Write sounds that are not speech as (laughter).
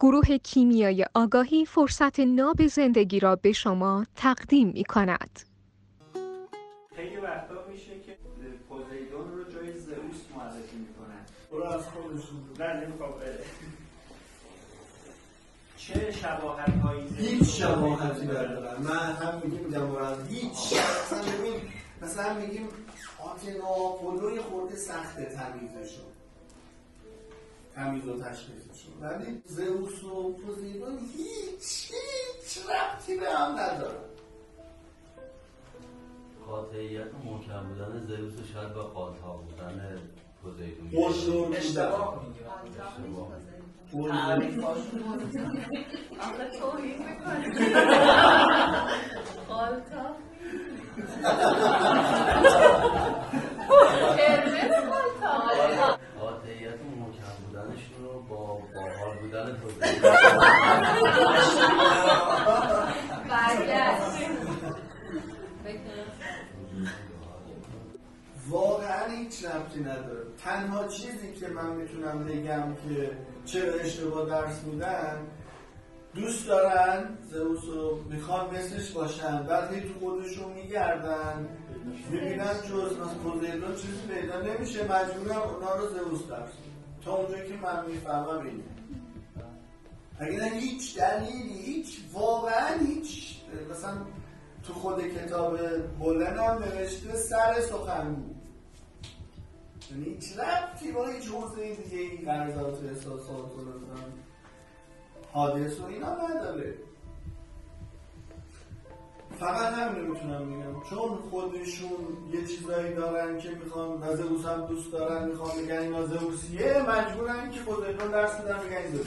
گروه کیمیای آگاهی فرصت ناب زندگی را به شما تقدیم می کند. خیلی وقتا میشه که پوزیدون رو جای زئوس معرفی می‌کنن. برو از خودشون نه نمی‌خوام چه شباهت هایی هیچ شباهتی ندارن من. هم میگیم جمعران هیچ مثلا ببین مثلا میگیم آتنا پلوی خورده سخته تمیزشون. تمیز و تشخیصشون ولی زئوس و پوزیدون هیچ هیچ ربطی به هم ندارن قاطعیت و محکم بودن زئوس و شاید با قاطع بودن پوزیدون. بزرگ اشتباه اشتباه. (laughs) با باحال بودن واقعا هیچ ربطی نداره. تنها چیزی که من می‌تونم بگم که چرا اشتباه درس میدن دوست دارن زئوس رو می‌خوان مثلش باشن بعد هی تو خودشون میگردن. می‌بینن جز از پوزیدون چیزی پیدا نمیشه مجبورم اونا رو زئوس درس. تا اونجایی که من می‌فهمم اینه. نه هیچ دلیلی هیچ واقعا هیچ مثلا تو خود کتاب بولن هم نوشته سر سخنگو یعنی هیچ ربطی با هیچ حوزه دیگه این قرضات و احساسات و حادث و اینا نداره. فقط همین رو می‌تونم بگم. چون خودشون یه چیزایی دارن که می‌خوان و زئوس هم دوست دارن می‌خوان بگن اینا زئوسیه مجبورن که خودشون درس بدن بگن زئوس